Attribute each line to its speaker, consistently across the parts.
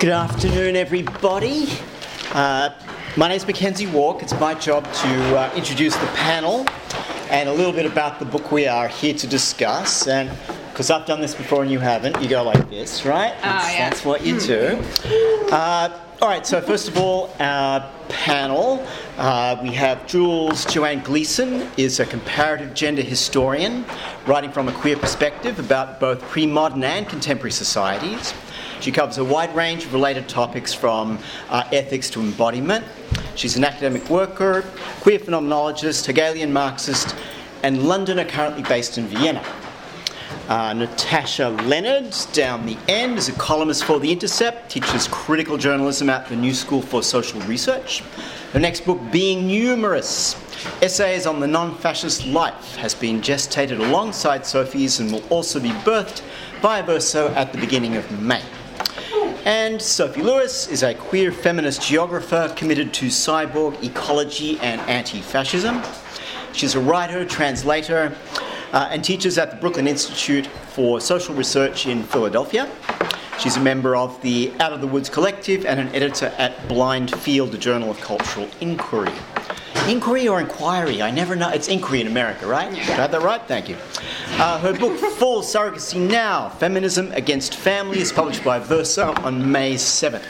Speaker 1: Good afternoon, everybody. Uh, my name is McKenzie Wark. It's my job to uh, introduce the panel and a little bit about the book we are here to discuss. And because I've done this before and you haven't, you go like this, right? That's,
Speaker 2: yeah.
Speaker 1: that's what you do. Uh, all right, so first of all, our panel. Uh, we have Jules Joanne Gleeson, is a comparative gender historian, writing from a queer perspective about both pre-modern and contemporary societies. She covers a wide range of related topics from uh, ethics to embodiment. She's an academic worker, queer phenomenologist, Hegelian Marxist, and Londoner currently based in Vienna. Uh, Natasha Lennard, down the end, is a columnist for The Intercept, teaches critical journalism at the New School for Social Research. Her next book, Being Numerous Essays on the Non Fascist Life, has been gestated alongside Sophie's and will also be birthed by Verso at the beginning of May. And Sophie Lewis is a queer feminist geographer committed to cyborg ecology and anti fascism. She's a writer, translator, uh, and teaches at the Brooklyn Institute for Social Research in Philadelphia. She's a member of the Out of the Woods Collective and an editor at Blind Field, a journal of cultural inquiry. Inquiry or inquiry? I never know. It's inquiry in America, right? I have that right? Thank you. Uh, her book, Full Surrogacy Now Feminism Against Family, is published by Verso on May 7th.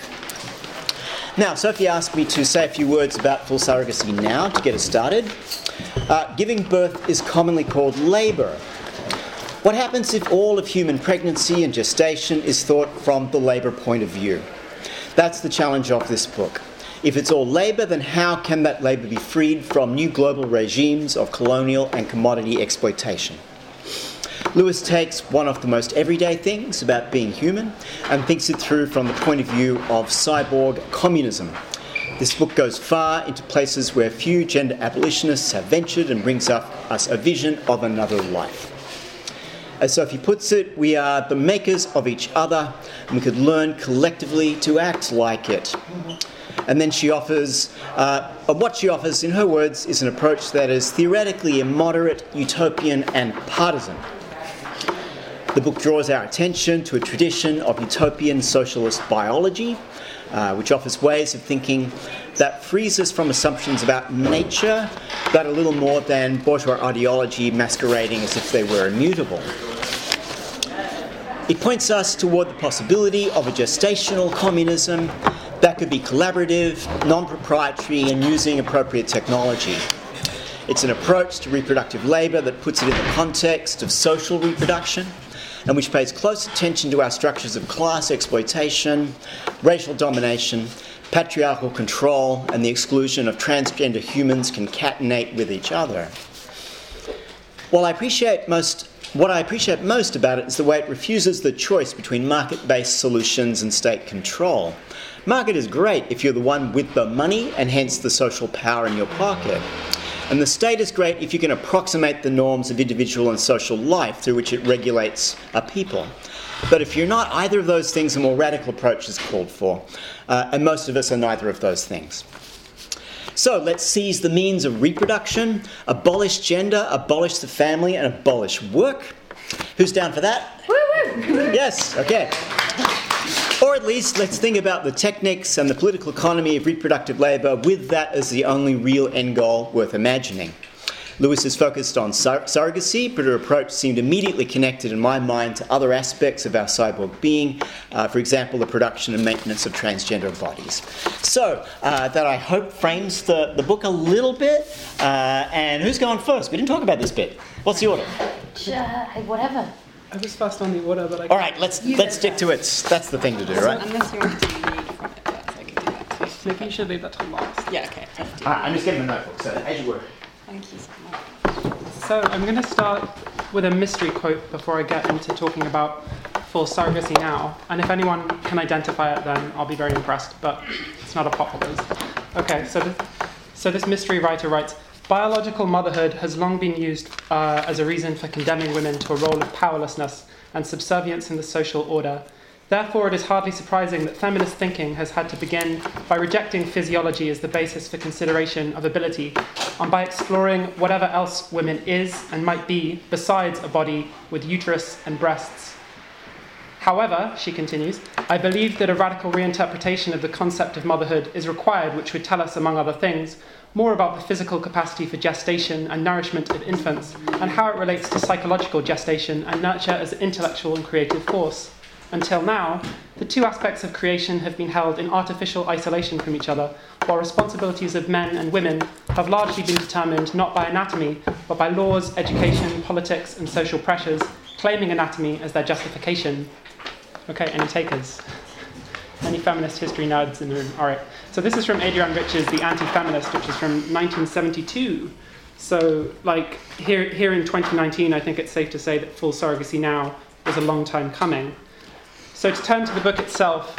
Speaker 1: Now, Sophie asked me to say a few words about full surrogacy now to get us started. Uh, giving birth is commonly called labour. What happens if all of human pregnancy and gestation is thought from the labour point of view? That's the challenge of this book. If it's all labour, then how can that labour be freed from new global regimes of colonial and commodity exploitation? Lewis takes one of the most everyday things about being human and thinks it through from the point of view of cyborg communism. This book goes far into places where few gender abolitionists have ventured and brings up us a vision of another life. As Sophie puts it, we are the makers of each other and we could learn collectively to act like it. And then she offers, uh, what she offers, in her words, is an approach that is theoretically immoderate, utopian, and partisan. The book draws our attention to a tradition of utopian socialist biology, uh, which offers ways of thinking that frees us from assumptions about nature that are little more than bourgeois ideology masquerading as if they were immutable. It points us toward the possibility of a gestational communism that could be collaborative, non proprietary, and using appropriate technology. It's an approach to reproductive labour that puts it in the context of social reproduction and which pays close attention to our structures of class exploitation, racial domination, patriarchal control, and the exclusion of transgender humans concatenate with each other. While I appreciate most what I appreciate most about it is the way it refuses the choice between market based solutions and state control. Market is great if you're the one with the money and hence the social power in your pocket. And the state is great if you can approximate the norms of individual and social life through which it regulates a people. But if you're not either of those things, a more radical approach is called for. Uh, and most of us are neither of those things. So let's seize the means of reproduction, abolish gender, abolish the family, and abolish work. Who's down for that? Yes, okay. Or at least let's think about the techniques and the political economy of reproductive labour with that as the only real end goal worth imagining. Lewis is focused on sur- surrogacy, but her approach seemed immediately connected in my mind to other aspects of our cyborg being, uh, for example, the production and maintenance of transgender bodies. So, uh, that I hope frames the, the book a little bit. Uh, and who's going first? We didn't talk about this bit. What's the order?
Speaker 3: Uh, whatever.
Speaker 4: I was first on the order, but I.
Speaker 1: All right, let's let's stick to it. That's the thing to do, right?
Speaker 2: Unless you want to read from it first, I can do that too.
Speaker 4: Maybe you should leave that to last.
Speaker 2: Yeah, okay. Let's do
Speaker 1: All right, I'm just getting the notebook. So, as you were.
Speaker 2: Thank you so much.
Speaker 4: So I'm going to start with a mystery quote before I get into talking about full surrogacy now. And if anyone can identify it, then I'll be very impressed. But it's not a pop quiz. Okay, so this, so this mystery writer writes. Biological motherhood has long been used uh, as a reason for condemning women to a role of powerlessness and subservience in the social order. Therefore, it is hardly surprising that feminist thinking has had to begin by rejecting physiology as the basis for consideration of ability, and by exploring whatever else women is and might be besides a body with uterus and breasts. However, she continues, I believe that a radical reinterpretation of the concept of motherhood is required, which would tell us, among other things, more about the physical capacity for gestation and nourishment of infants, and how it relates to psychological gestation and nurture as intellectual and creative force. Until now, the two aspects of creation have been held in artificial isolation from each other, while responsibilities of men and women have largely been determined not by anatomy, but by laws, education, politics, and social pressures, claiming anatomy as their justification. Okay, any takers? Any feminist history nerds in the room? All right. So this is from Adrienne Rich's The Anti-Feminist, which is from 1972. So, like here, here in 2019, I think it's safe to say that full surrogacy now is a long time coming. So to turn to the book itself,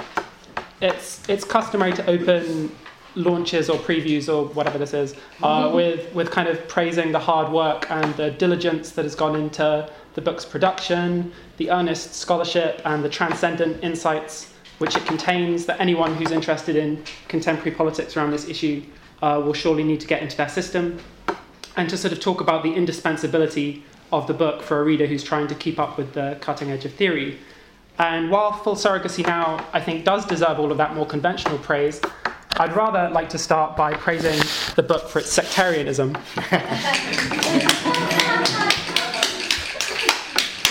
Speaker 4: it's it's customary to open launches or previews or whatever this is uh, mm-hmm. with with kind of praising the hard work and the diligence that has gone into the book's production, the earnest scholarship, and the transcendent insights which it contains that anyone who's interested in contemporary politics around this issue uh, will surely need to get into their system, and to sort of talk about the indispensability of the book for a reader who's trying to keep up with the cutting edge of theory. And while full surrogacy now, I think, does deserve all of that more conventional praise, I'd rather like to start by praising the book for its sectarianism.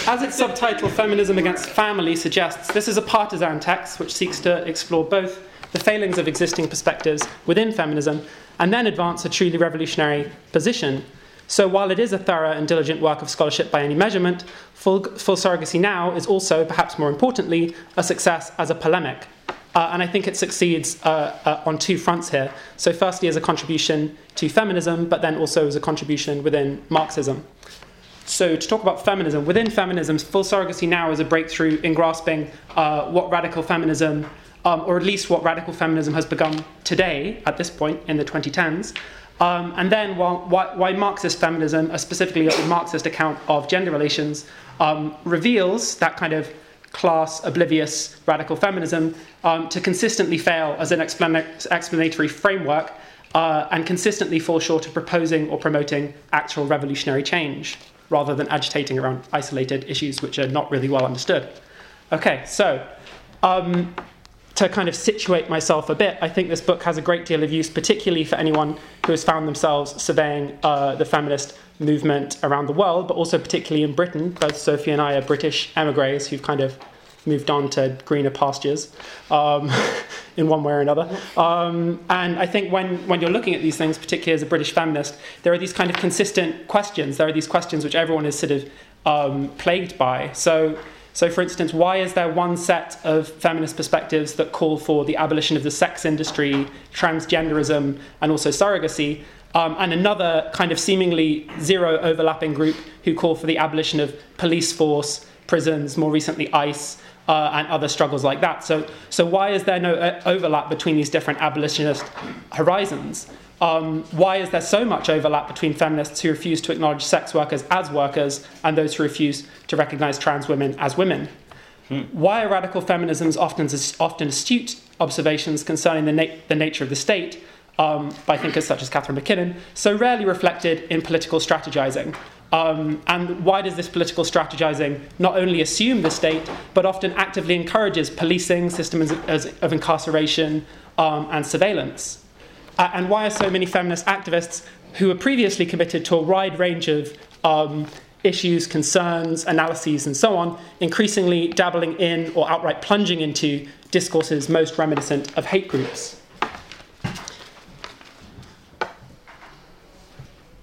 Speaker 4: As its subtitle, Feminism Against Family, suggests, this is a partisan text which seeks to explore both the failings of existing perspectives within feminism and then advance a truly revolutionary position so while it is a thorough and diligent work of scholarship by any measurement, Full, full Surrogacy Now is also, perhaps more importantly, a success as a polemic. Uh, and I think it succeeds uh, uh, on two fronts here. So, firstly, as a contribution to feminism, but then also as a contribution within Marxism. So, to talk about feminism, within feminism, full surrogacy now is a breakthrough in grasping uh, what radical feminism, um, or at least what radical feminism has begun today, at this point in the 2010s, um, and then why, why, Marxist feminism, specifically a Marxist account of gender relations, um, reveals that kind of class oblivious radical feminism um, to consistently fail as an explanatory framework uh, and consistently fall short of proposing or promoting actual revolutionary change rather than agitating around isolated issues which are not really well understood. Okay, so um, to kind of situate myself a bit, I think this book has a great deal of use, particularly for anyone who has found themselves surveying uh, the feminist movement around the world, but also particularly in Britain. Both Sophie and I are British emigres who've kind of moved on to greener pastures um, in one way or another. Um, and I think when, when you're looking at these things, particularly as a British feminist, there are these kind of consistent questions. There are these questions which everyone is sort of um, plagued by. So so, for instance, why is there one set of feminist perspectives that call for the abolition of the sex industry, transgenderism, and also surrogacy, um, and another kind of seemingly zero overlapping group who call for the abolition of police force, prisons, more recently ICE, uh, and other struggles like that. So, so why is there no uh, overlap between these different abolitionist horizons? Um, why is there so much overlap between feminists who refuse to acknowledge sex workers as workers and those who refuse to recognize trans women as women? Hmm. Why are radical feminism's often, often astute observations concerning the, na- the nature of the state um, by thinkers such as Catharine MacKinnon so rarely reflected in political strategizing? Um, and why does this political strategizing not only assume the state, but often actively encourages policing, systems of incarceration, um, and surveillance? Uh, and why are so many feminist activists who were previously committed to a wide range of um, issues, concerns, analyses, and so on, increasingly dabbling in or outright plunging into discourses most reminiscent of hate groups?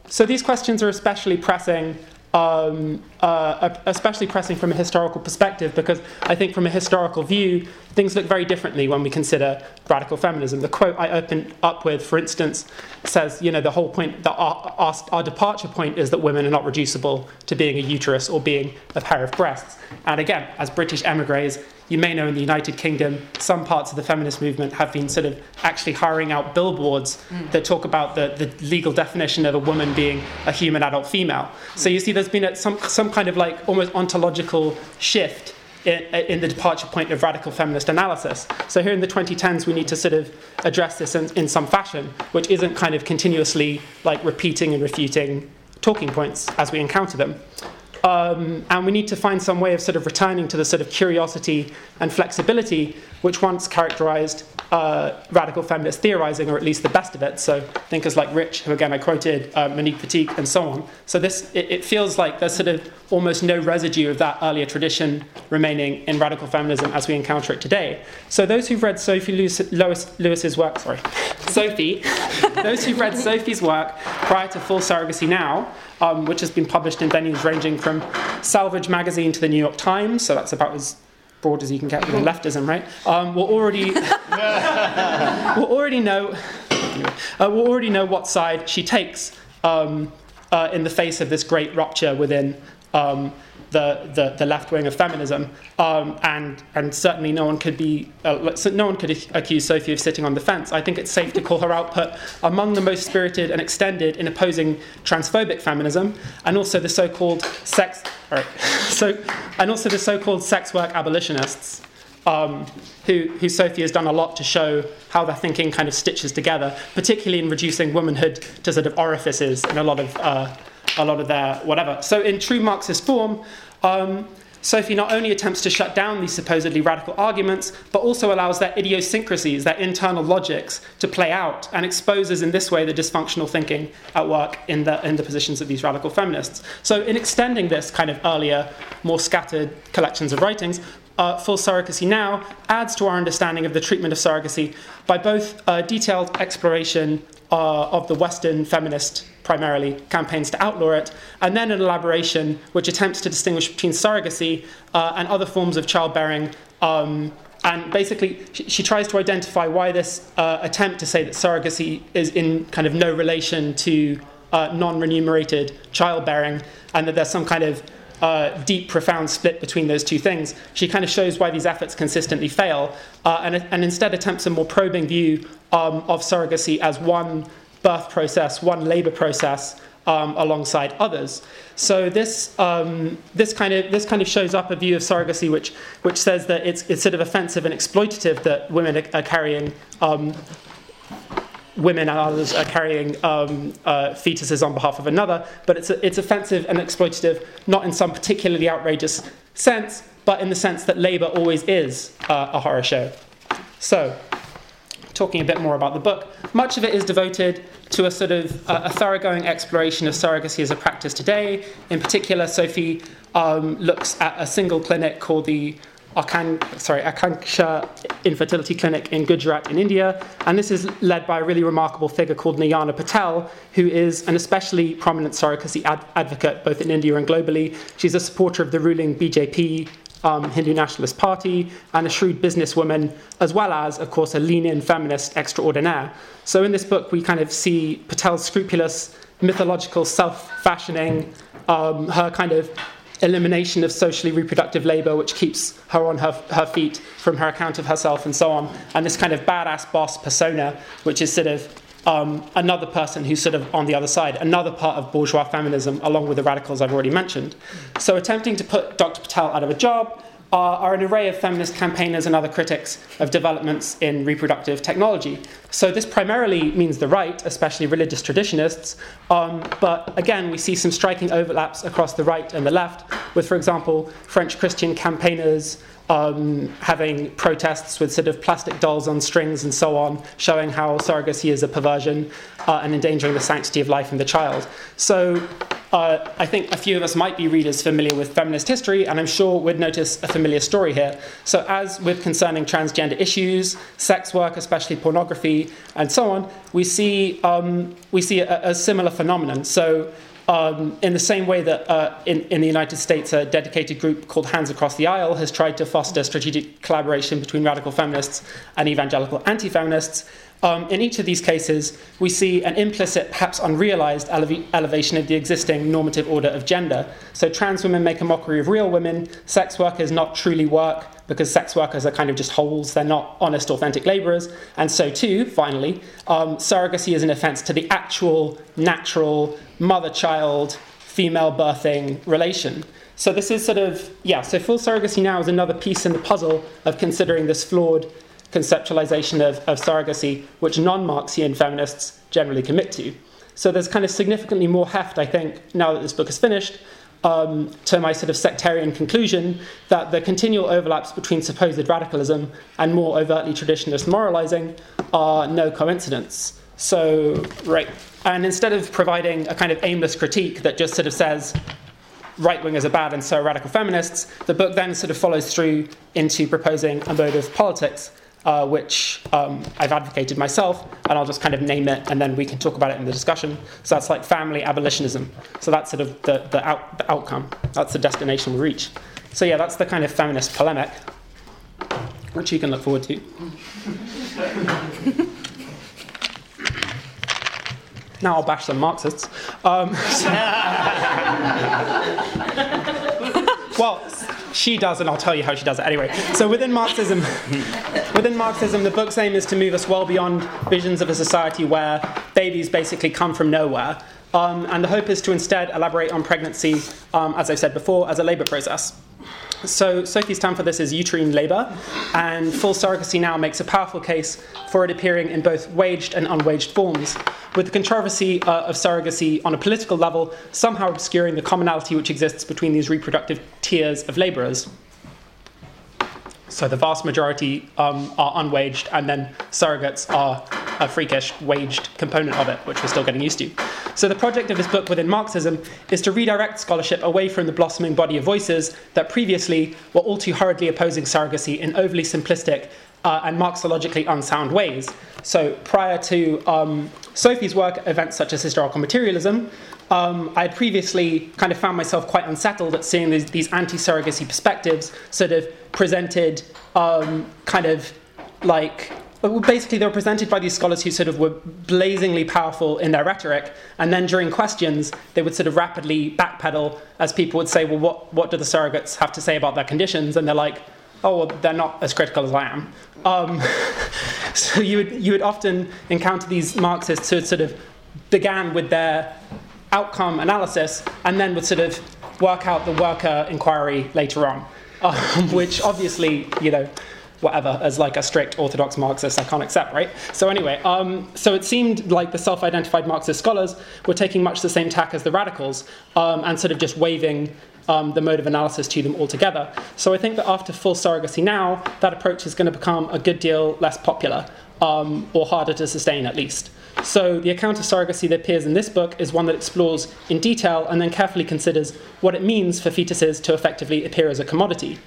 Speaker 4: So these questions are especially pressing um, uh, especially pressing from a historical perspective, because I think from a historical view, things look very differently when we consider radical feminism. The quote I opened up with, for instance, says, you know, the whole point, that our, our, our departure point is that women are not reducible to being a uterus or being a pair of breasts. And again, as British emigres, you may know in the United Kingdom, some parts of the feminist movement have been sort of actually hiring out billboards mm. that talk about the, the legal definition of a woman being a human adult female. Mm. So you see, there's been a, some, some kind of like almost ontological shift in, in, the departure point of radical feminist analysis. So here in the 2010s, we need to sort of address this in, in some fashion, which isn't kind of continuously like repeating and refuting talking points as we encounter them. Um, and we need to find some way of sort of returning to the sort of curiosity and flexibility which once characterized uh, radical feminist theorizing, or at least the best of it. So thinkers like Rich, who again I quoted, uh, Monique Wittig, and so on. So this it, it, feels like there's sort of almost no residue of that earlier tradition remaining in radical feminism as we encounter it today. So those who've read Sophie Lewis, Lewis, Lewis's work, sorry, Sophie, those who've read Sophie's work prior to Full Surrogacy Now um, which has been published in venues ranging from Salvage magazine to the New York Times. So that's about as broad as you can get within leftism, right? Um, we'll already we'll already know uh, we'll already know what side she takes um, uh, in the face of this great rupture within um, the, the, the, left wing of feminism, um, and and certainly no one could be uh, no one could accuse Sophie of sitting on the fence. I think it's safe to call her output among the most spirited and extended in opposing transphobic feminism, and also the so-called sex so and also the so-called sex work abolitionists. Um, who, who Sophie has done a lot to show how their thinking kind of stitches together, particularly in reducing womanhood to sort of orifices in a lot of uh, a lot of their whatever. So, in true Marxist form, um, Sophie not only attempts to shut down these supposedly radical arguments, but also allows their idiosyncrasies, their internal logics, to play out and exposes in this way the dysfunctional thinking at work in the, in the positions of these radical feminists. So, in extending this kind of earlier, more scattered collections of writings, uh, Full Surrogacy Now adds to our understanding of the treatment of surrogacy by both a detailed exploration uh, of the Western feminist primarily campaigns to outlaw it, and then an elaboration which attempts to distinguish between surrogacy uh, and other forms of childbearing. Um, and basically, she, she, tries to identify why this uh, attempt to say that surrogacy is in kind of no relation to uh, non remunerated childbearing, and that there's some kind of uh, deep, profound split between those two things. She kind of shows why these efforts consistently fail, uh, and, and, instead attempts a more probing view um, of surrogacy as one birth process, one labor process um, alongside others. So this um, this kind of this kind of shows up a view of surrogacy which which says that it's it's sort of offensive and exploitative that women are, are carrying. Um, women and others are carrying um, uh, fetuses on behalf of another, but it's, it's offensive and exploitative, not in some particularly outrageous sense, but in the sense that labour always is uh, a horror show. So, talking a bit more about the book. Much of it is devoted to a sort of uh, a thoroughgoing exploration of surrogacy as a practice today. In particular, Sophie um, looks at a single clinic called the Akan, sorry, Akanksha Infertility Clinic in Gujarat in India, and this is led by a really remarkable figure called Nayana Patel, who is an especially prominent surrogacy ad- advocate both in India and globally. She's a supporter of the ruling BJP um, Hindu Nationalist Party and a shrewd businesswoman, as well as, of course, a lean in feminist extraordinaire. So, in this book, we kind of see Patel's scrupulous, mythological self fashioning, um, her kind of elimination of socially reproductive labor, which keeps her on her, her feet from her account of herself and so on, and this kind of badass boss persona, which is sort of um, another person who's sort of on the other side, another part of bourgeois feminism, along with the radicals I've already mentioned. So, attempting to put Dr. Patel out of a job are, are, an array of feminist campaigners and other critics of developments in reproductive technology. So, this primarily means the right, especially religious traditionists, um, but again, we see some striking overlaps across the right and the left, with, for example, French Christian campaigners um, having protests with sort of plastic dolls on strings and so on, showing how surrogacy is a perversion uh, and endangering the sanctity of life and the child. So uh, I think a few of us might be readers familiar with feminist history, and I'm sure would notice a familiar story here. So, as with concerning transgender issues, sex work, especially pornography, and so on, we see um, we see a, a similar phenomenon. So, um, in the same way that uh, in, in, the United States, a dedicated group called Hands Across the Aisle has tried to foster strategic collaboration between radical feminists and evangelical anti feminists. Um, in each of these cases, we see an implicit, perhaps unrealized ele- elevation of the existing normative order of gender. So, trans women make a mockery of real women, sex workers not truly work because sex workers are kind of just holes, they're not honest, authentic laborers. And so, too, finally, um, surrogacy is an offense to the actual, natural, mother child, female birthing relation. So, this is sort of, yeah, so full surrogacy now is another piece in the puzzle of considering this flawed conceptualization of, of surrogacy, which non Marxian feminists generally commit to. So, there's kind of significantly more heft, I think, now that this book is finished, um, to my sort of sectarian conclusion that the continual overlaps between supposed radicalism and more overtly traditionalist moralizing are no coincidence. So, right, and instead of providing a kind of aimless critique that just sort of says right wingers are bad and so are radical feminists, the book then sort of follows through into proposing a mode of politics uh, which um, I've advocated myself, and I'll just kind of name it, and then we can talk about it in the discussion. So that's like family abolitionism. So that's sort of the, the, out, the outcome. That's the destination we reach. So yeah, that's the kind of feminist polemic, which you can look forward to. now I'll bash some Marxists. Um, well, she does, and I'll tell you how she does it anyway. So within Marxism, within Marxism, the book's aim is to move us well beyond visions of a society where babies basically come from nowhere. Um, and the hope is to instead elaborate on pregnancy, um, as I've said before, as a labour process. So Sophie's term for this is uterine labour, and full surrogacy now makes a powerful case for it appearing in both waged and unwaged forms, with the controversy uh, of surrogacy on a political level somehow obscuring the commonality which exists between these reproductive tiers of labourers. So the vast majority um, are unwaged, and then surrogates are a freakish waged component of it, which we're still getting used to. So the project of this book within Marxism is to redirect scholarship away from the blossoming body of voices that previously were all too hurriedly opposing surrogacy in overly simplistic uh, and Marxologically unsound ways. So prior to um, Sophie's work events such as historical materialism, um, I had previously kind of found myself quite unsettled at seeing these, these anti surrogacy perspectives sort of presented um, kind of like basically they were presented by these scholars who sort of were blazingly powerful in their rhetoric. And then during questions they would sort of rapidly backpedal as people would say well what, what do the surrogates have to say about their conditions? And they're like oh well they're not as critical as i am. Um, so you would, you would often encounter these marxists who sort of began with their outcome analysis and then would sort of work out the worker inquiry later on, um, which obviously, you know, whatever, as like a strict orthodox Marxist, I can't accept, right? So anyway, um, so it seemed like the self-identified Marxist scholars were taking much the same tack as the radicals um, and sort of just waving um, the mode of analysis to them altogether. So I think that after full surrogacy now, that approach is going to become a good deal less popular um, or harder to sustain at least. So, the account of surrogacy that appears in this book is one that explores in detail and then carefully considers what it means for fetuses to effectively appear as a commodity.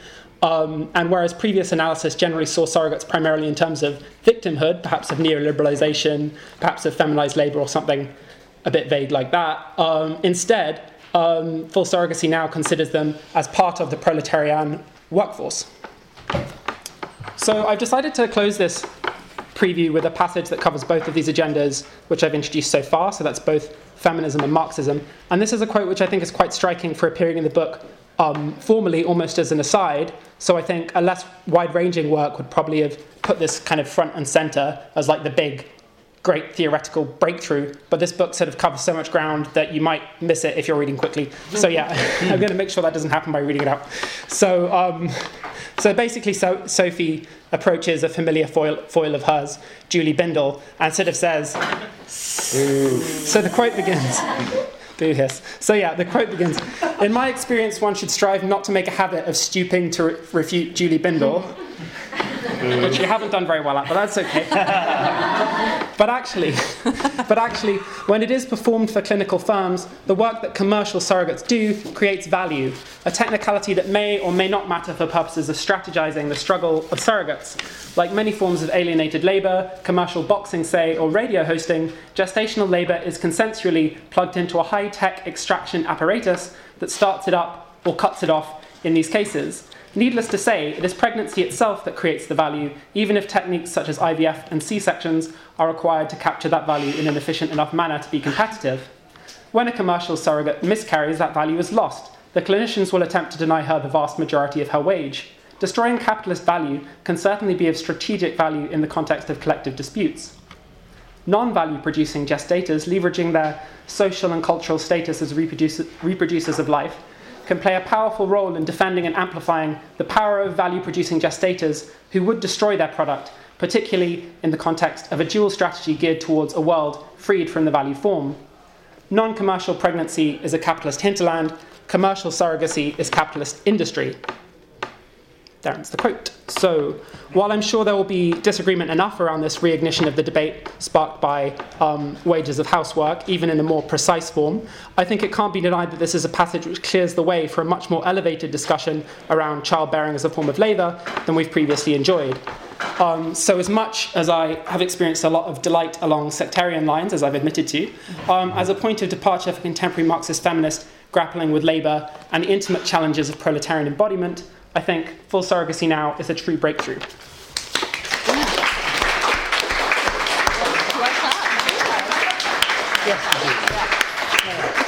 Speaker 4: Um, and whereas previous analysis generally saw surrogates primarily in terms of victimhood, perhaps of neoliberalization, perhaps of feminized labor or something a bit vague like that, um, instead, um, full surrogacy now considers them as part of the proletarian workforce. So I've decided to close this preview with a passage that covers both of these agendas, which I've introduced so far. So that's both feminism and Marxism. And this is a quote which I think is quite striking for appearing in the book um, formally, almost as an aside. So I think a less wide ranging work would probably have put this kind of front and center as like the big great theoretical breakthrough, but this book sort of covers so much ground that you might miss it if you're reading quickly. So yeah, I'm going to make sure that doesn't happen by reading it out. So um, so basically, so, Sophie approaches a familiar foil, foil of hers, Julie Bindel, and sort of says. So the quote begins. Boo hiss. So yeah, the quote begins. In my experience, one should strive not to make a habit of stooping to re- refute Julie Bindel. which you haven't done very well at, but that's okay. but actually, but actually, when it is performed for clinical firms, the work that commercial surrogates do creates value, a technicality that may or may not matter for purposes of strategizing the struggle of surrogates. Like many forms of alienated labor, commercial boxing, say, or radio hosting, gestational labor is consensually plugged into a high tech extraction apparatus that starts it up or cuts it off in these cases. Needless to say, it is pregnancy itself that creates the value, even if techniques such as IVF and C sections are required to capture that value in an efficient enough manner to be competitive. When a commercial surrogate miscarries, that value is lost. The clinicians will attempt to deny her the vast majority of her wage. Destroying capitalist value can certainly be of strategic value in the context of collective disputes. Non value producing gestators, leveraging their social and cultural status as reproducers of life, can play a powerful role in defending and amplifying the power of value producing gestators who would destroy their product, particularly in the context of a dual strategy geared towards a world freed from the value form. Non commercial pregnancy is a capitalist hinterland. commercial surrogacy is capitalist industry. There ends the quote. So, while I'm sure there will be disagreement enough around this reignition of the debate sparked by um, wages of housework, even in a more precise form, I think it can't be denied that this is a passage which clears the way for a much more elevated discussion around childbearing as a form of labour than we've previously enjoyed. Um, so, as much as I have experienced a lot of delight along sectarian lines, as I've admitted to, um, as a point of departure for contemporary Marxist feminists grappling with labour and the intimate challenges of proletarian embodiment, I think full surrogacy now is a true breakthrough.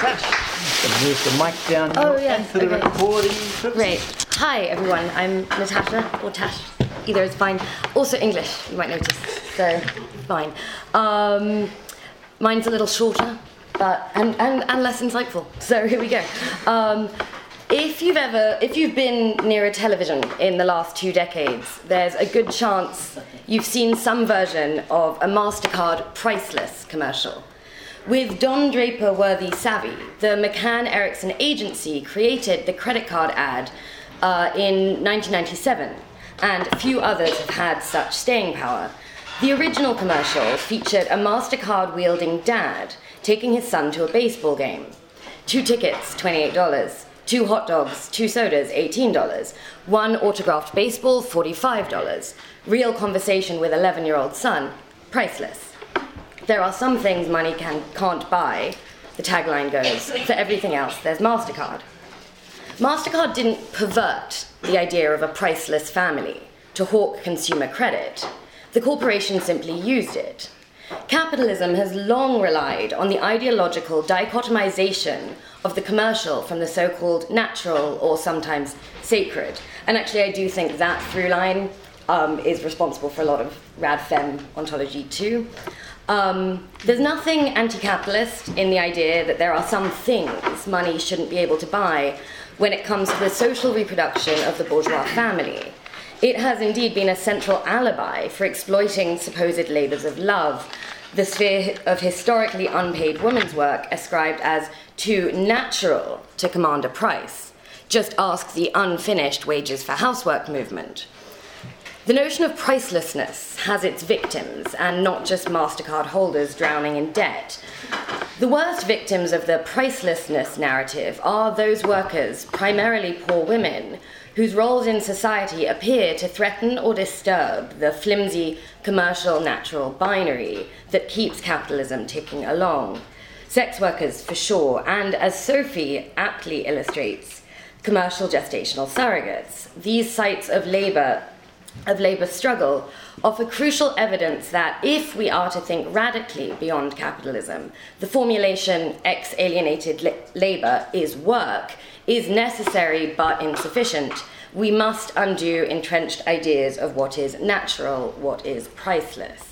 Speaker 1: Gonna move the mic down
Speaker 3: Oh, yes,
Speaker 1: and for the
Speaker 3: okay.
Speaker 1: recording purposes.
Speaker 3: Great. Hi, everyone. I'm Natasha, or Tash. Either is fine. Also English, you might notice. So, fine. Um, mine's a little shorter, but and, and, and less insightful. So here we go. Um, if you've ever, if you've been near a television in the last two decades, there's a good chance you've seen some version of a Mastercard priceless commercial. With Don Draper Worthy Savvy, the McCann Erickson agency created the credit card ad uh, in 1997, and few others have had such staying power. The original commercial featured a MasterCard wielding dad taking his son to a baseball game. Two tickets, $28. Two hot dogs, two sodas, $18. One autographed baseball, $45. Real conversation with 11 year old son, priceless. There are some things money can, can't buy, the tagline goes. For everything else, there's MasterCard. MasterCard didn't pervert the idea of a priceless family to hawk consumer credit. The corporation simply used it. Capitalism has long relied on the ideological dichotomization of the commercial from the so called natural or sometimes sacred. And actually, I do think that through line um, is responsible for a lot of rad fem ontology too. Um, there's nothing anti capitalist in the idea that there are some things money shouldn't be able to buy when it comes to the social reproduction of the bourgeois family. It has indeed been a central alibi for exploiting supposed labours of love, the sphere of historically unpaid women's work ascribed as too natural to command a price. Just ask the unfinished wages for housework movement. The notion of pricelessness has its victims, and not just MasterCard holders drowning in debt. The worst victims of the pricelessness narrative are those workers, primarily poor women, whose roles in society appear to threaten or disturb the flimsy commercial natural binary that keeps capitalism ticking along. Sex workers, for sure, and as Sophie aptly illustrates, commercial gestational surrogates. These sites of labor of labour struggle offer crucial evidence that if we are to think radically beyond capitalism, the formulation ex alienated la- labour is work is necessary but insufficient. We must undo entrenched ideas of what is natural, what is priceless.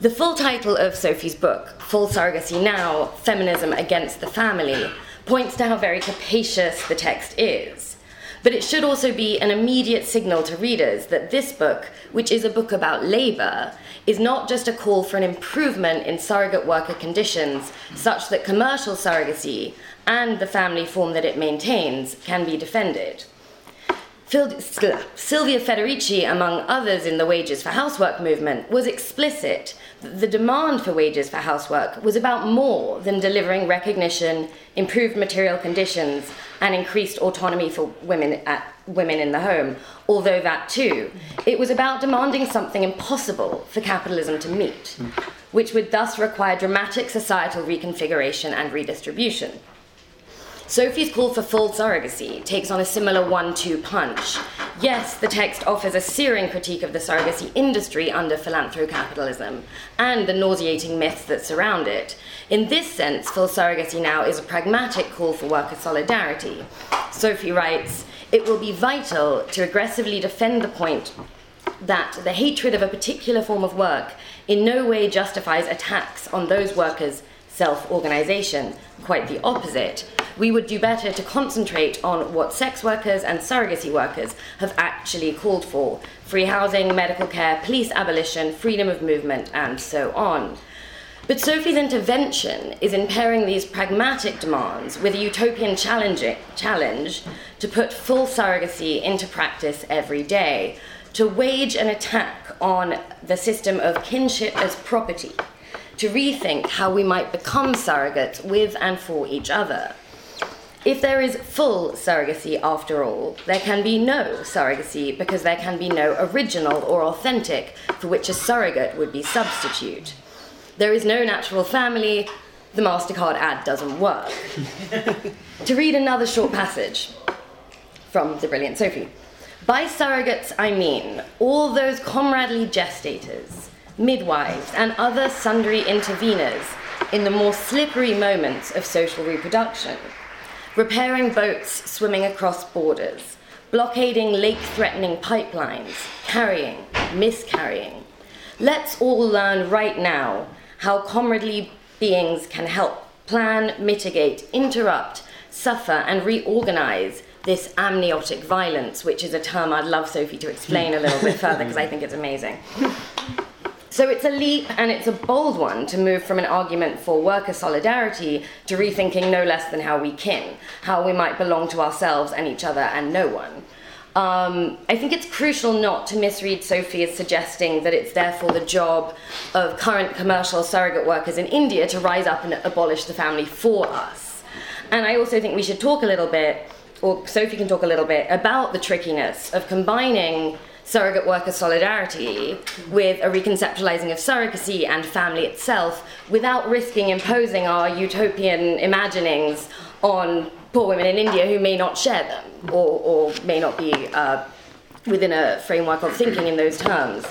Speaker 3: The full title of Sophie's book, Full Surrogacy Now Feminism Against the Family, points to how very capacious the text is. But it should also be an immediate signal to readers that this book, which is a book about labour, is not just a call for an improvement in surrogate worker conditions such that commercial surrogacy and the family form that it maintains can be defended. Silvia Federici, among others in the Wages for Housework movement, was explicit that the demand for wages for housework was about more than delivering recognition, improved material conditions, and increased autonomy for women at women in the home, although that too. It was about demanding something impossible for capitalism to meet, which would thus require dramatic societal reconfiguration and redistribution. Sophie's call for full surrogacy takes on a similar one two punch. Yes, the text offers a searing critique of the surrogacy industry under philanthrocapitalism and the nauseating myths that surround it. In this sense, full surrogacy now is a pragmatic call for worker solidarity. Sophie writes, it will be vital to aggressively defend the point that the hatred of a particular form of work in no way justifies attacks on those workers' self organization. Quite the opposite. We would do better to concentrate on what sex workers and surrogacy workers have actually called for free housing, medical care, police abolition, freedom of movement, and so on. But Sophie's intervention is in pairing these pragmatic demands with a utopian challenge, to put full surrogacy into practice every day, to wage an attack on the system of kinship as property, to rethink how we might become surrogates with and for each other. If there is full surrogacy after all, there can be no surrogacy because there can be no original or authentic for which a surrogate would be substitute. There is no natural family, the MasterCard ad doesn't work. to read another short passage from The Brilliant Sophie. By surrogates, I mean all those comradely gestators, midwives, and other sundry interveners in the more slippery moments of social reproduction, repairing boats swimming across borders, blockading lake threatening pipelines, carrying, miscarrying. Let's all learn right now how comradely beings can help plan, mitigate, interrupt, suffer, and reorganize this amniotic violence, which is a term I'd love Sophie to explain a little bit further because I think it's amazing. So it's a leap and it's a bold one to move from an argument for worker solidarity to rethinking no less than how we kin, how we might belong to ourselves and each other and no one. Um, I think it's crucial not to misread Sophie as suggesting that it's therefore the job of current commercial surrogate workers in India to rise up and abolish the family for us. And I also think we should talk a little bit, or Sophie can talk a little bit, about the trickiness of combining surrogate worker solidarity with a reconceptualizing of surrogacy and family itself without risking imposing our utopian imaginings on poor women in India who may not share them or, or may not be uh, within a framework of thinking in those terms.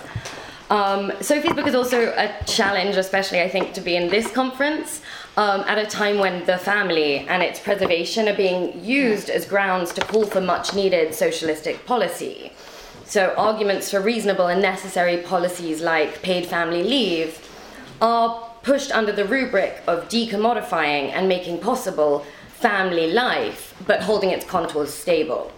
Speaker 3: Um, Sophie's book is also a challenge, especially I think, to be in this conference um, at a time when the family and its preservation are being used as grounds to call for much needed socialistic policy. So, arguments for reasonable and necessary policies like paid family leave are pushed under the rubric of decommodifying and making possible family life, but holding its contours stable.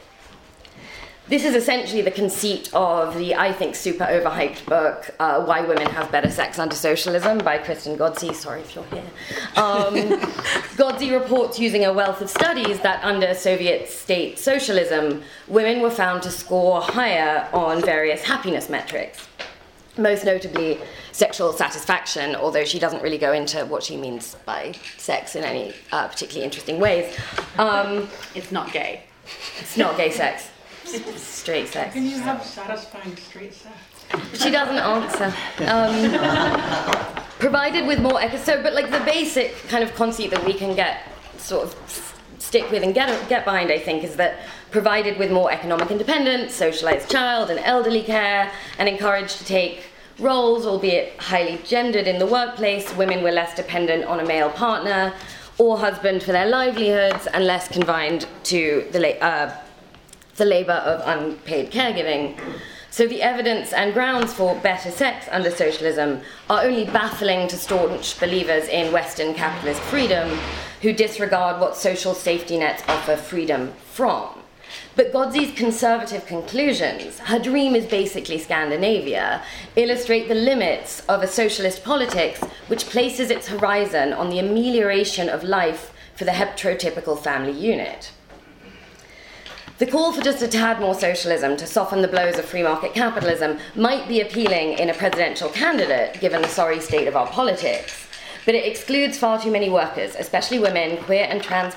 Speaker 3: This is essentially the conceit of the, I think, super overhyped book, uh, Why Women Have Better Sex Under Socialism by Kristen Ghodsee. Sorry if you're here. Um, Godsey reports using a wealth of studies that under Soviet state socialism, women were found to score higher on various happiness metrics most notably sexual satisfaction, although she doesn't really go into what she means by sex in any uh, particularly interesting ways. Um,
Speaker 2: It's not gay.
Speaker 3: it's not gay sex, straight sex.
Speaker 4: Can you have satisfying straight sex?
Speaker 3: She doesn't answer. Um, provided with more echo, so but like the basic kind of conceit that we can get sort of stick with and get get behind, I think, is that provided with more economic independence, socialized child and elderly care, and encouraged to take roles, albeit highly gendered in the workplace, women were less dependent on a male partner or husband for their livelihoods and less confined to the, uh, the labor of unpaid caregiving. So the evidence and grounds for better sex under socialism are only baffling to staunch believers in Western capitalist freedom who disregard what social safety nets offer freedom from. But Ghodsee's conservative conclusions, her dream is basically Scandinavia, illustrate the limits of a socialist politics which places its horizon on the amelioration of life for the heterotypical family unit. The call for just a tad more socialism to soften the blows of free market capitalism might be appealing in a presidential candidate, given the sorry state of our politics, but it excludes far too many workers, especially women, queer and trans,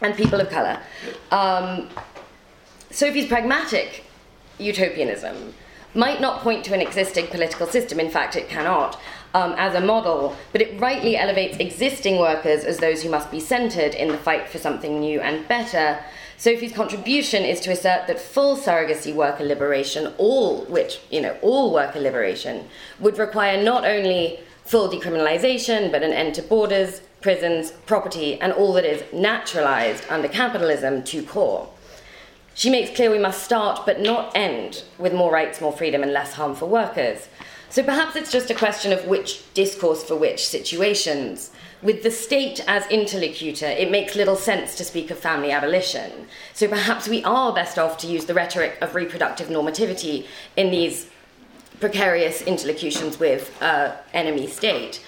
Speaker 3: and people of colour. Um, Sophie's pragmatic utopianism might not point to an existing political system, in fact, it cannot, um, as a model, but it rightly elevates existing workers as those who must be centred in the fight for something new and better. Sophie's contribution is to assert that full surrogacy worker liberation, all which, you know, all worker liberation, would require not only full decriminalisation, but an end to borders, prisons, property, and all that is naturalised under capitalism to core. She makes clear we must start but not end with more rights, more freedom, and less harm for workers. So perhaps it's just a question of which discourse for which situations. With the state as interlocutor, it makes little sense to speak of family abolition. So perhaps we are best off to use the rhetoric of reproductive normativity in these precarious interlocutions with uh, enemy state.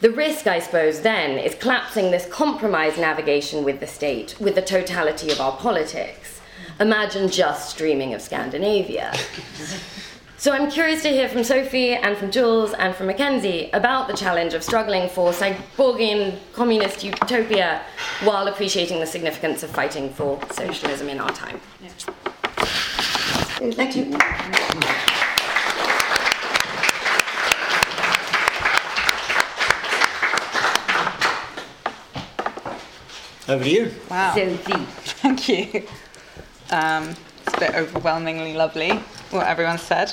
Speaker 3: The risk, I suppose, then is collapsing this compromise navigation with the state with the totality of our politics. Imagine just dreaming of Scandinavia. So I'm curious to hear from Sophie and from Jules and from McKenzie about the challenge of struggling for cyborgian communist utopia while appreciating the significance of fighting for socialism in our time. Thank you.
Speaker 1: Over to you.
Speaker 5: Wow.
Speaker 3: Sophie.
Speaker 5: Thank you. Um, it's a bit overwhelmingly lovely what everyone said.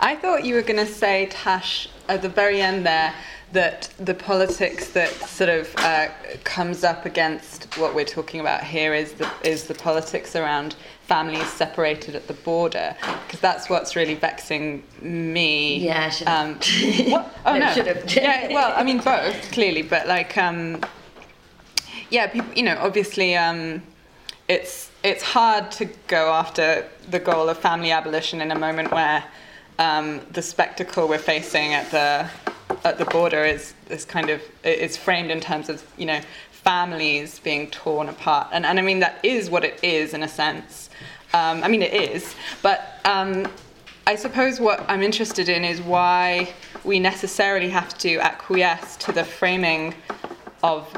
Speaker 5: I thought you were going to say, Tash, at the very end there, that the politics that sort of uh, comes up against what we're talking about here is the, is the politics around families separated at the border, because that's what's really vexing me.
Speaker 3: Yeah, I should've-
Speaker 5: Um, what? Oh
Speaker 3: No,
Speaker 5: no. yeah, well, I mean both clearly, but like, um, yeah, people, you know, obviously, um, it's it's hard to go after the goal of family abolition in a moment where um, the spectacle we're facing at the at the border is is kind of is framed in terms of you know families being torn apart, and and I mean that is what it is in a sense. Um, I mean it is, but. Um, I suppose what I'm interested in is why we necessarily have to acquiesce to the framing of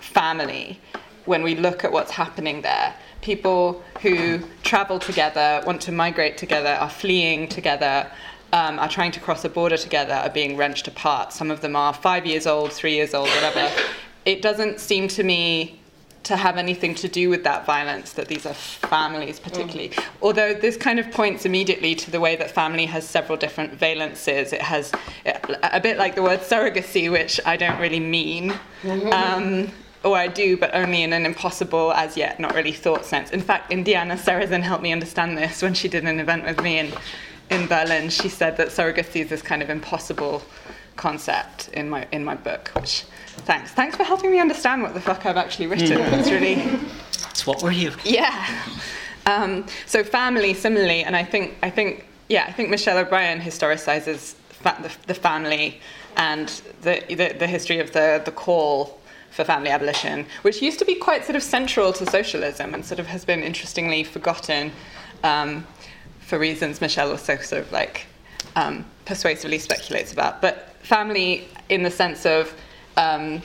Speaker 5: family when we look at what's happening there. People who travel together, want to migrate together, are fleeing together, um, are trying to cross a border together, are being wrenched apart. Some of them are five years old, three years old, whatever. It doesn't seem to me to have anything to do with that violence, that these are families particularly. Although this kind of points immediately to the way that family has several different valences. It has a bit like the word surrogacy, which I don't really mean. Um, or I do, but only in an impossible, as yet not really thought sense. In fact, Indiana Seresin helped me understand this when she did an event with me in, in Berlin. She said that surrogacy is this kind of impossible concept in my in my book. Which thanks, thanks for helping me understand what the fuck I've actually written. It's really
Speaker 1: That's what we're here.
Speaker 5: yeah. Um, so family, similarly, and I think I think yeah, I think Michelle O'Brien historicizes fa- the, the family and the, the the history of the the call for family abolition, which used to be quite sort of central to socialism and sort of has been interestingly forgotten um, for reasons Michelle also sort of like um, persuasively speculates about. But family, in the sense of um,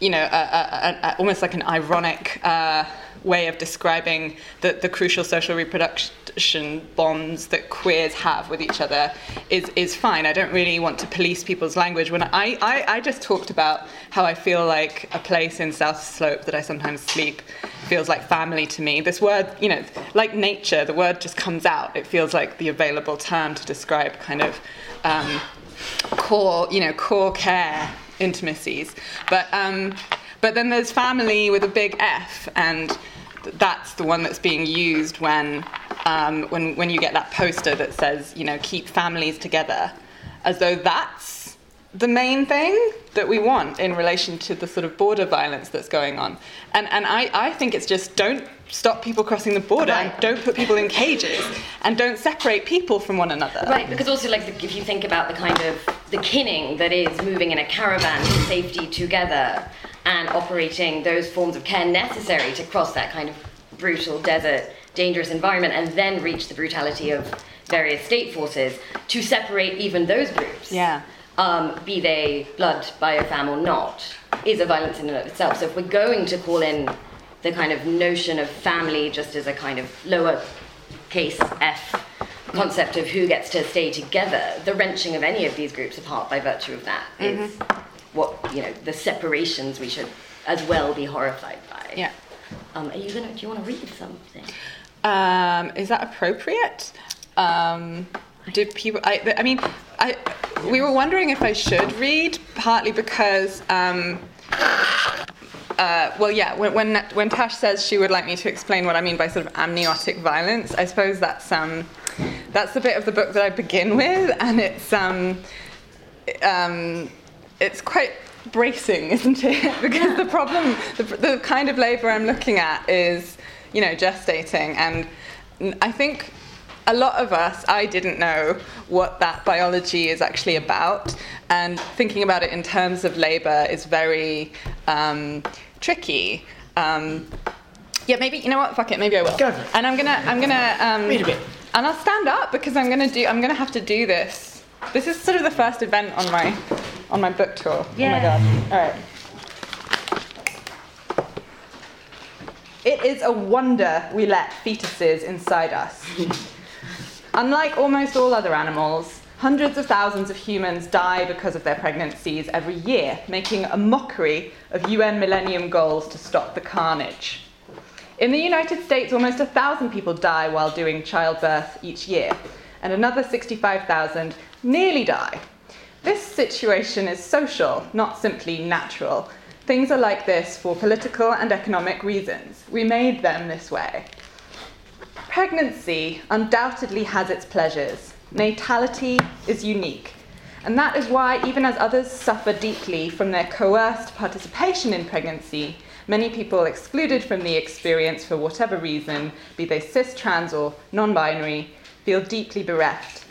Speaker 5: you know, a, a, a, almost like an ironic uh, way of describing the, the crucial social reproduction bonds that queers have with each other is, is fine. I don't really want to police people's language. When I, I, I just talked about how I feel like a place in South Slope that I sometimes sleep feels like family to me. This word, you know, like nature, the word just comes out. It feels like the available term to describe kind of um, core, you know, core care intimacies. But um, but then there's family with a big F, and th- that's the one that's being used when um, when when you get that poster that says, you know, keep families together, as though that's the main thing that we want in relation to the sort of border violence that's going on. And and I, I think it's just don't stop people crossing the border and don't put people in cages and don't separate people from one another.
Speaker 3: Right, because also like the, if you think about the kind of the kinning that is moving in a caravan to safety together and operating those forms of care necessary to cross that kind of brutal desert dangerous environment and then reach the brutality of various state forces to separate even those groups
Speaker 5: Yeah.
Speaker 3: Um, be they blood, biofam or not, is a violence in and of itself. So if we're going to call in the kind of notion of family just as a kind of lower case F concept of who gets to stay together, the wrenching of any of these groups apart by virtue of that is what, you know, the separations we should as well be horrified by.
Speaker 5: Yeah.
Speaker 3: Um, are you gonna, do you want to read something?
Speaker 5: Um, is that appropriate? Um, do people? I, I mean, I, we were wondering if I should read, partly because, um, uh, well, yeah, when, when when Tash says she would like me to explain what I mean by sort of amniotic violence, I suppose that's um, that's the bit of the book that I begin with, and it's um, um, it's quite bracing, isn't it? because the problem, the, the kind of labour I'm looking at is, you know, gestating, and I think a lot of us, I didn't know what that biology is actually about, and thinking about it in terms of labour is very um, tricky. Um, yeah, maybe you know what? Fuck it. Maybe I will.
Speaker 1: Go for it.
Speaker 5: And I'm gonna, I'm gonna, um,
Speaker 1: Read a bit.
Speaker 5: and I'll stand up because I'm gonna do, I'm gonna have to do this. This is sort of the first event on my, on my book tour. Yeah. Oh my god. All right. It is a wonder we let fetuses inside us. Unlike almost all other animals, hundreds of thousands of humans die because of their pregnancies every year, making a mockery of UN Millennium Goals to stop the carnage. In the United States, almost a thousand people die while doing childbirth each year, and another 65,000 nearly die. This situation is social, not simply natural. Things are like this for political and economic reasons. We made them this way. Pregnancy undoubtedly has its pleasures. Natality is unique. And that is why, even as others suffer deeply from their coerced participation in pregnancy, many people excluded from the experience for whatever reason, be they cis, trans, or non binary, feel deeply bereft.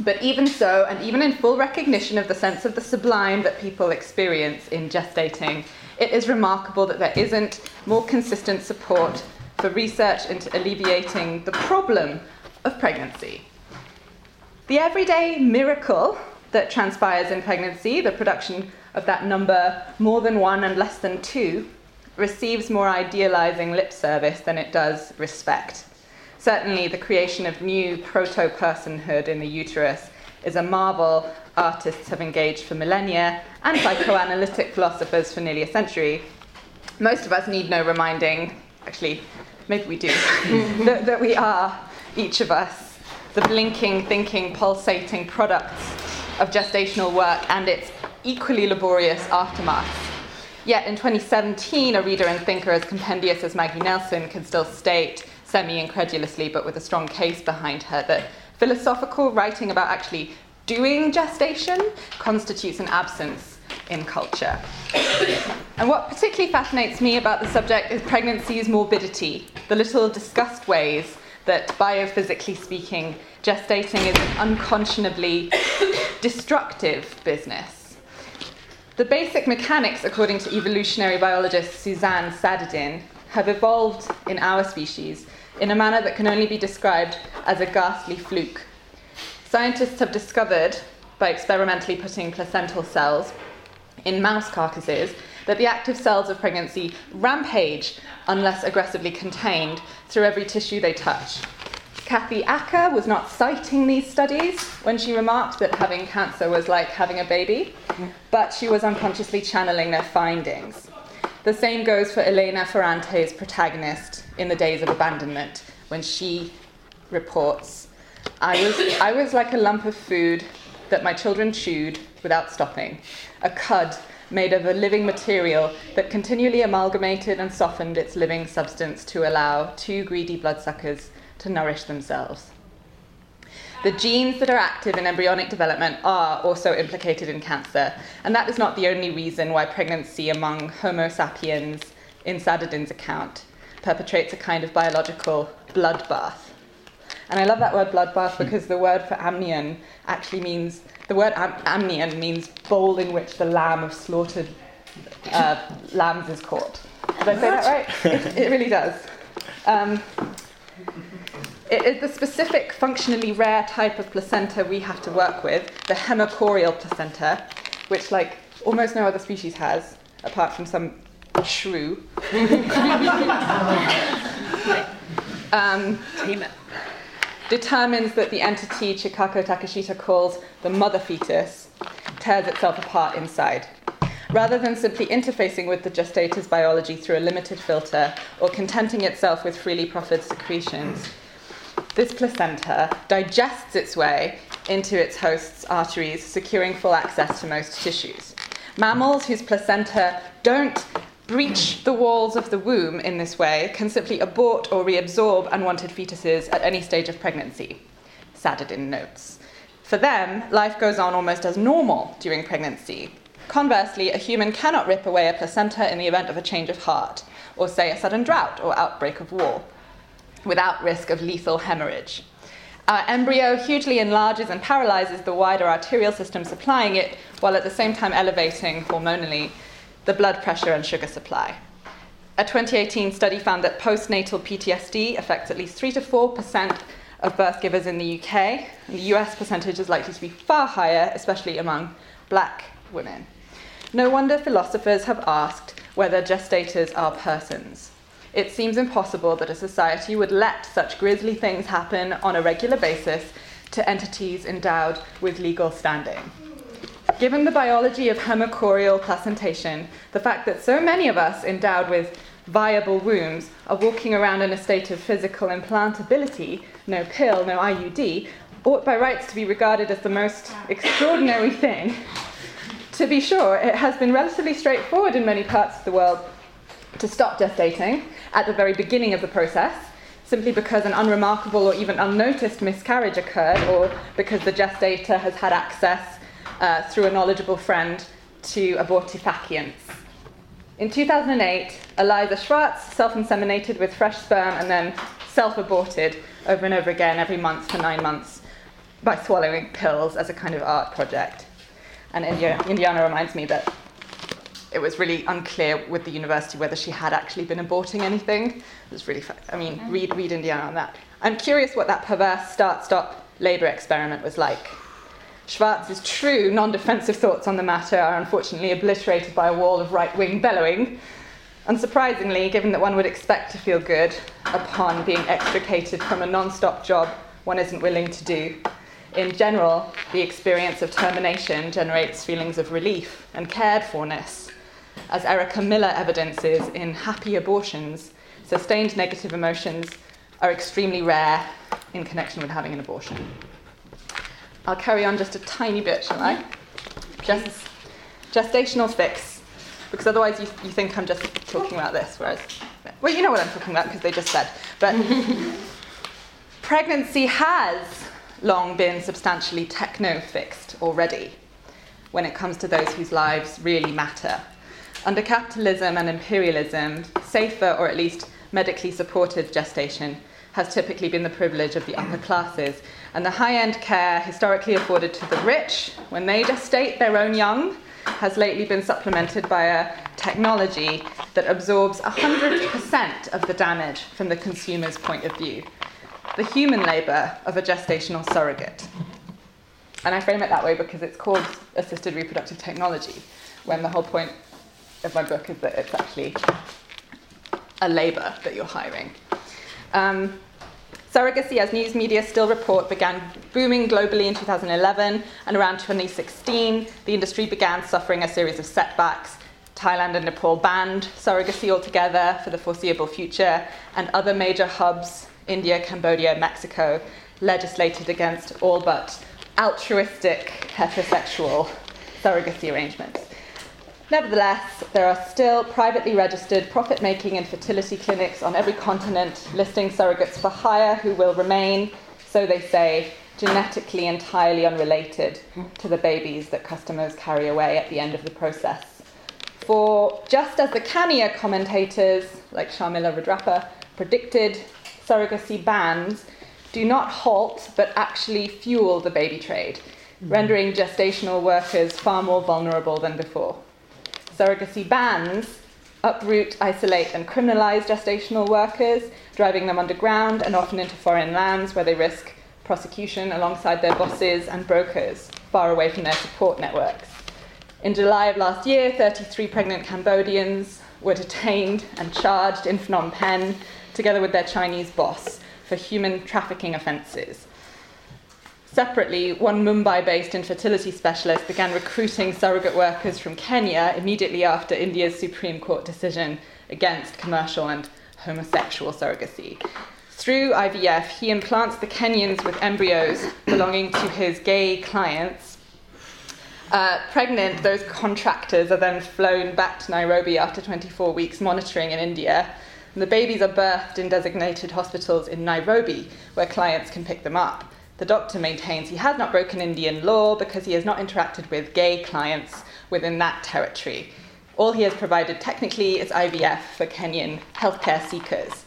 Speaker 5: But even so, and even in full recognition of the sense of the sublime that people experience in gestating, it is remarkable that there isn't more consistent support for research into alleviating the problem of pregnancy. The everyday miracle that transpires in pregnancy, the production of that number more than one and less than two, receives more idealizing lip service than it does respect. Certainly, the creation of new proto personhood in the uterus is a marvel artists have engaged for millennia and psychoanalytic philosophers for nearly a century. Most of us need no reminding, actually, maybe we do, that, that we are, each of us, the blinking, thinking, pulsating products of gestational work and its equally laborious aftermath. Yet in 2017, a reader and thinker as compendious as Maggie Nelson can still state, semi incredulously but with a strong case behind her, that philosophical writing about actually doing gestation constitutes an absence in culture. And what particularly fascinates me about the subject is pregnancy's morbidity, the little discussed ways that, biophysically speaking, gestating is an unconscionably destructive business. The basic mechanics, according to evolutionary biologist Suzanne Sadedin, have evolved in our species in a manner that can only be described as a ghastly fluke. Scientists have discovered, by experimentally putting placental cells in mouse carcasses, that the active cells of pregnancy rampage unless aggressively contained through every tissue they touch. Kathy Acker was not citing these studies when she remarked that having cancer was like having a baby, but she was unconsciously channeling their findings. The same goes for Elena Ferrante's protagonist in The Days of Abandonment, when she reports I was, I was like a lump of food that my children chewed without stopping, a cud made of a living material that continually amalgamated and softened its living substance to allow two greedy bloodsuckers to nourish themselves. The genes that are active in embryonic development are also implicated in cancer, and that is not the only reason why pregnancy among Homo sapiens, in Sadedin's account, perpetrates a kind of biological bloodbath. And I love that word bloodbath because the word for amnion actually means the word am- amnion means bowl in which the lamb of slaughtered uh, lambs is caught. Did I say that right? It, it really does. Um, it is the specific, functionally rare type of placenta we have to work with, the hemochorial placenta, which, like almost no other species has, apart from some shrew. um, determines that the entity Chikako Takeshita calls the mother fetus tears itself apart inside. Rather than simply interfacing with the gestator's biology through a limited filter or contenting itself with freely proffered secretions, this placenta digests its way into its host's arteries, securing full access to most tissues. Mammals whose placenta don't breach the walls of the womb in this way can simply abort or reabsorb unwanted fetuses at any stage of pregnancy. Sadedin notes. For them, life goes on almost as normal during pregnancy. Conversely, a human cannot rip away a placenta in the event of a change of heart, or say a sudden drought or outbreak of war, without risk of lethal hemorrhage. Our embryo hugely enlarges and paralyzes the wider arterial system supplying it, while at the same time elevating hormonally the blood pressure and sugar supply. A 2018 study found that postnatal PTSD affects at least 3 to 4% of birth givers in the UK. And the US percentage is likely to be far higher, especially among black women. No wonder philosophers have asked whether gestators are persons. It seems impossible that a society would let such grisly things happen on a regular basis to entities endowed with legal standing. Given the biology of hemochorial placentation, the fact that so many of us endowed with viable wombs are walking around in a state of physical implantability, no pill, no IUD, ought by rights to be regarded as the most extraordinary thing. To be sure, it has been relatively straightforward in many parts of the world to stop gestating at the very beginning of the process, simply because an unremarkable or even unnoticed miscarriage occurred, or because the gestator has had access uh, through a knowledgeable friend to abortifacients. In 2008, Aliza Shvarts self inseminated with fresh sperm and then self aborted over and over again every month for nine months by swallowing pills as a kind of art project. And India, Indiana reminds me that it was really unclear with the university whether she had actually been aborting anything. It was really, I mean, read, read Indiana on that. I'm curious what that perverse start stop labour experiment was like. Shvarts's true non defensive thoughts on the matter are unfortunately obliterated by a wall of right wing bellowing. Unsurprisingly, given that one would expect to feel good upon being extricated from a non stop job one isn't willing to do, in general, the experience of termination generates feelings of relief and cared forness. As Erica Millar evidences in Happy Abortions, sustained negative emotions are extremely rare in connection with having an abortion. I'll carry on just a tiny bit, shall I? Just gestational fix, because otherwise you, you think I'm just talking about this, whereas, well, you know what I'm talking about because they just said. But pregnancy has long been substantially techno fixed already when it comes to those whose lives really matter. Under capitalism and imperialism, safer or at least medically supported gestation has typically been the privilege of the upper classes, and the high end care historically afforded to the rich when they gestate their own young has lately been supplemented by a technology that absorbs 100% of the damage from the consumer's point of view the human labour of a gestational surrogate. And I frame it that way because it's called assisted reproductive technology, when the whole point of my book is that it's actually a labour that you're hiring. Um, surrogacy, as news media still report, began booming globally in 2011, and around 2016, the industry began suffering a series of setbacks. Thailand and Nepal banned surrogacy altogether for the foreseeable future, and other major hubs, India, Cambodia, Mexico, legislated against all but altruistic heterosexual surrogacy arrangements. Nevertheless, there are still privately registered profit making and fertility clinics on every continent listing surrogates for hire who will remain, so they say, genetically entirely unrelated to the babies that customers carry away at the end of the process. For just as the Kania commentators, like Sharmila Rudrappa, predicted, surrogacy bans do not halt but actually fuel the baby trade, hmm. rendering gestational workers far more vulnerable than before. Surrogacy bans uproot, isolate, and criminalize gestational workers, driving them underground and often into foreign lands where they risk prosecution alongside their bosses and brokers, far away from their support networks. In July of last year, 33 pregnant Cambodians were detained and charged in Phnom Penh together with their Chinese boss for human trafficking offences. Separately, one Mumbai based infertility specialist began recruiting surrogate workers from Kenya immediately after India's Supreme Court decision against commercial and homosexual surrogacy. Through IVF, he implants the Kenyans with embryos belonging to his gay clients. Uh, pregnant, those contractors are then flown back to Nairobi after 24 weeks monitoring in India. And the babies are birthed in designated hospitals in Nairobi, where clients can pick them up. The doctor maintains he has not broken Indian law because he has not interacted with gay clients within that territory. All he has provided technically is IVF for Kenyan healthcare seekers.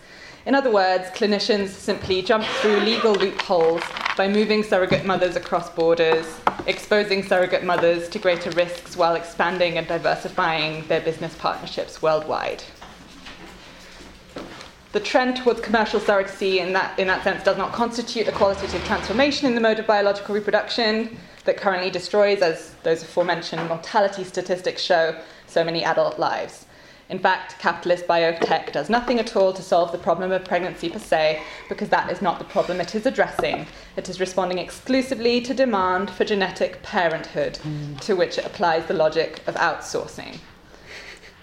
Speaker 5: In other words, clinicians simply jump through legal loopholes by moving surrogate mothers across borders, exposing surrogate mothers to greater risks while expanding and diversifying their business partnerships worldwide. The trend towards commercial surrogacy in that, in that sense does not constitute a qualitative transformation in the mode of biological reproduction that currently destroys, as those aforementioned mortality statistics show, so many adult lives. In fact, capitalist biotech does nothing at all to solve the problem of pregnancy per se, because that is not the problem it is addressing. It is responding exclusively to demand for genetic parenthood, to which it applies the logic of outsourcing.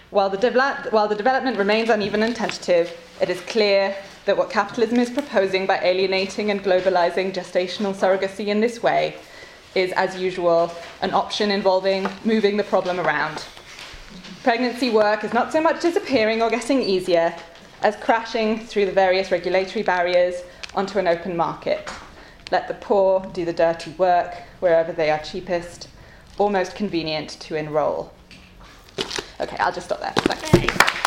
Speaker 5: While the, while the development remains uneven and tentative, it is clear that what capitalism is proposing by alienating and globalizing gestational surrogacy in this way is, as usual, an option involving moving the problem around. Pregnancy work is not so much disappearing or getting easier as crashing through the various regulatory barriers onto an open market. Let the poor do the dirty work wherever they are cheapest or most convenient to enroll. Okay, I'll just stop there. Thanks.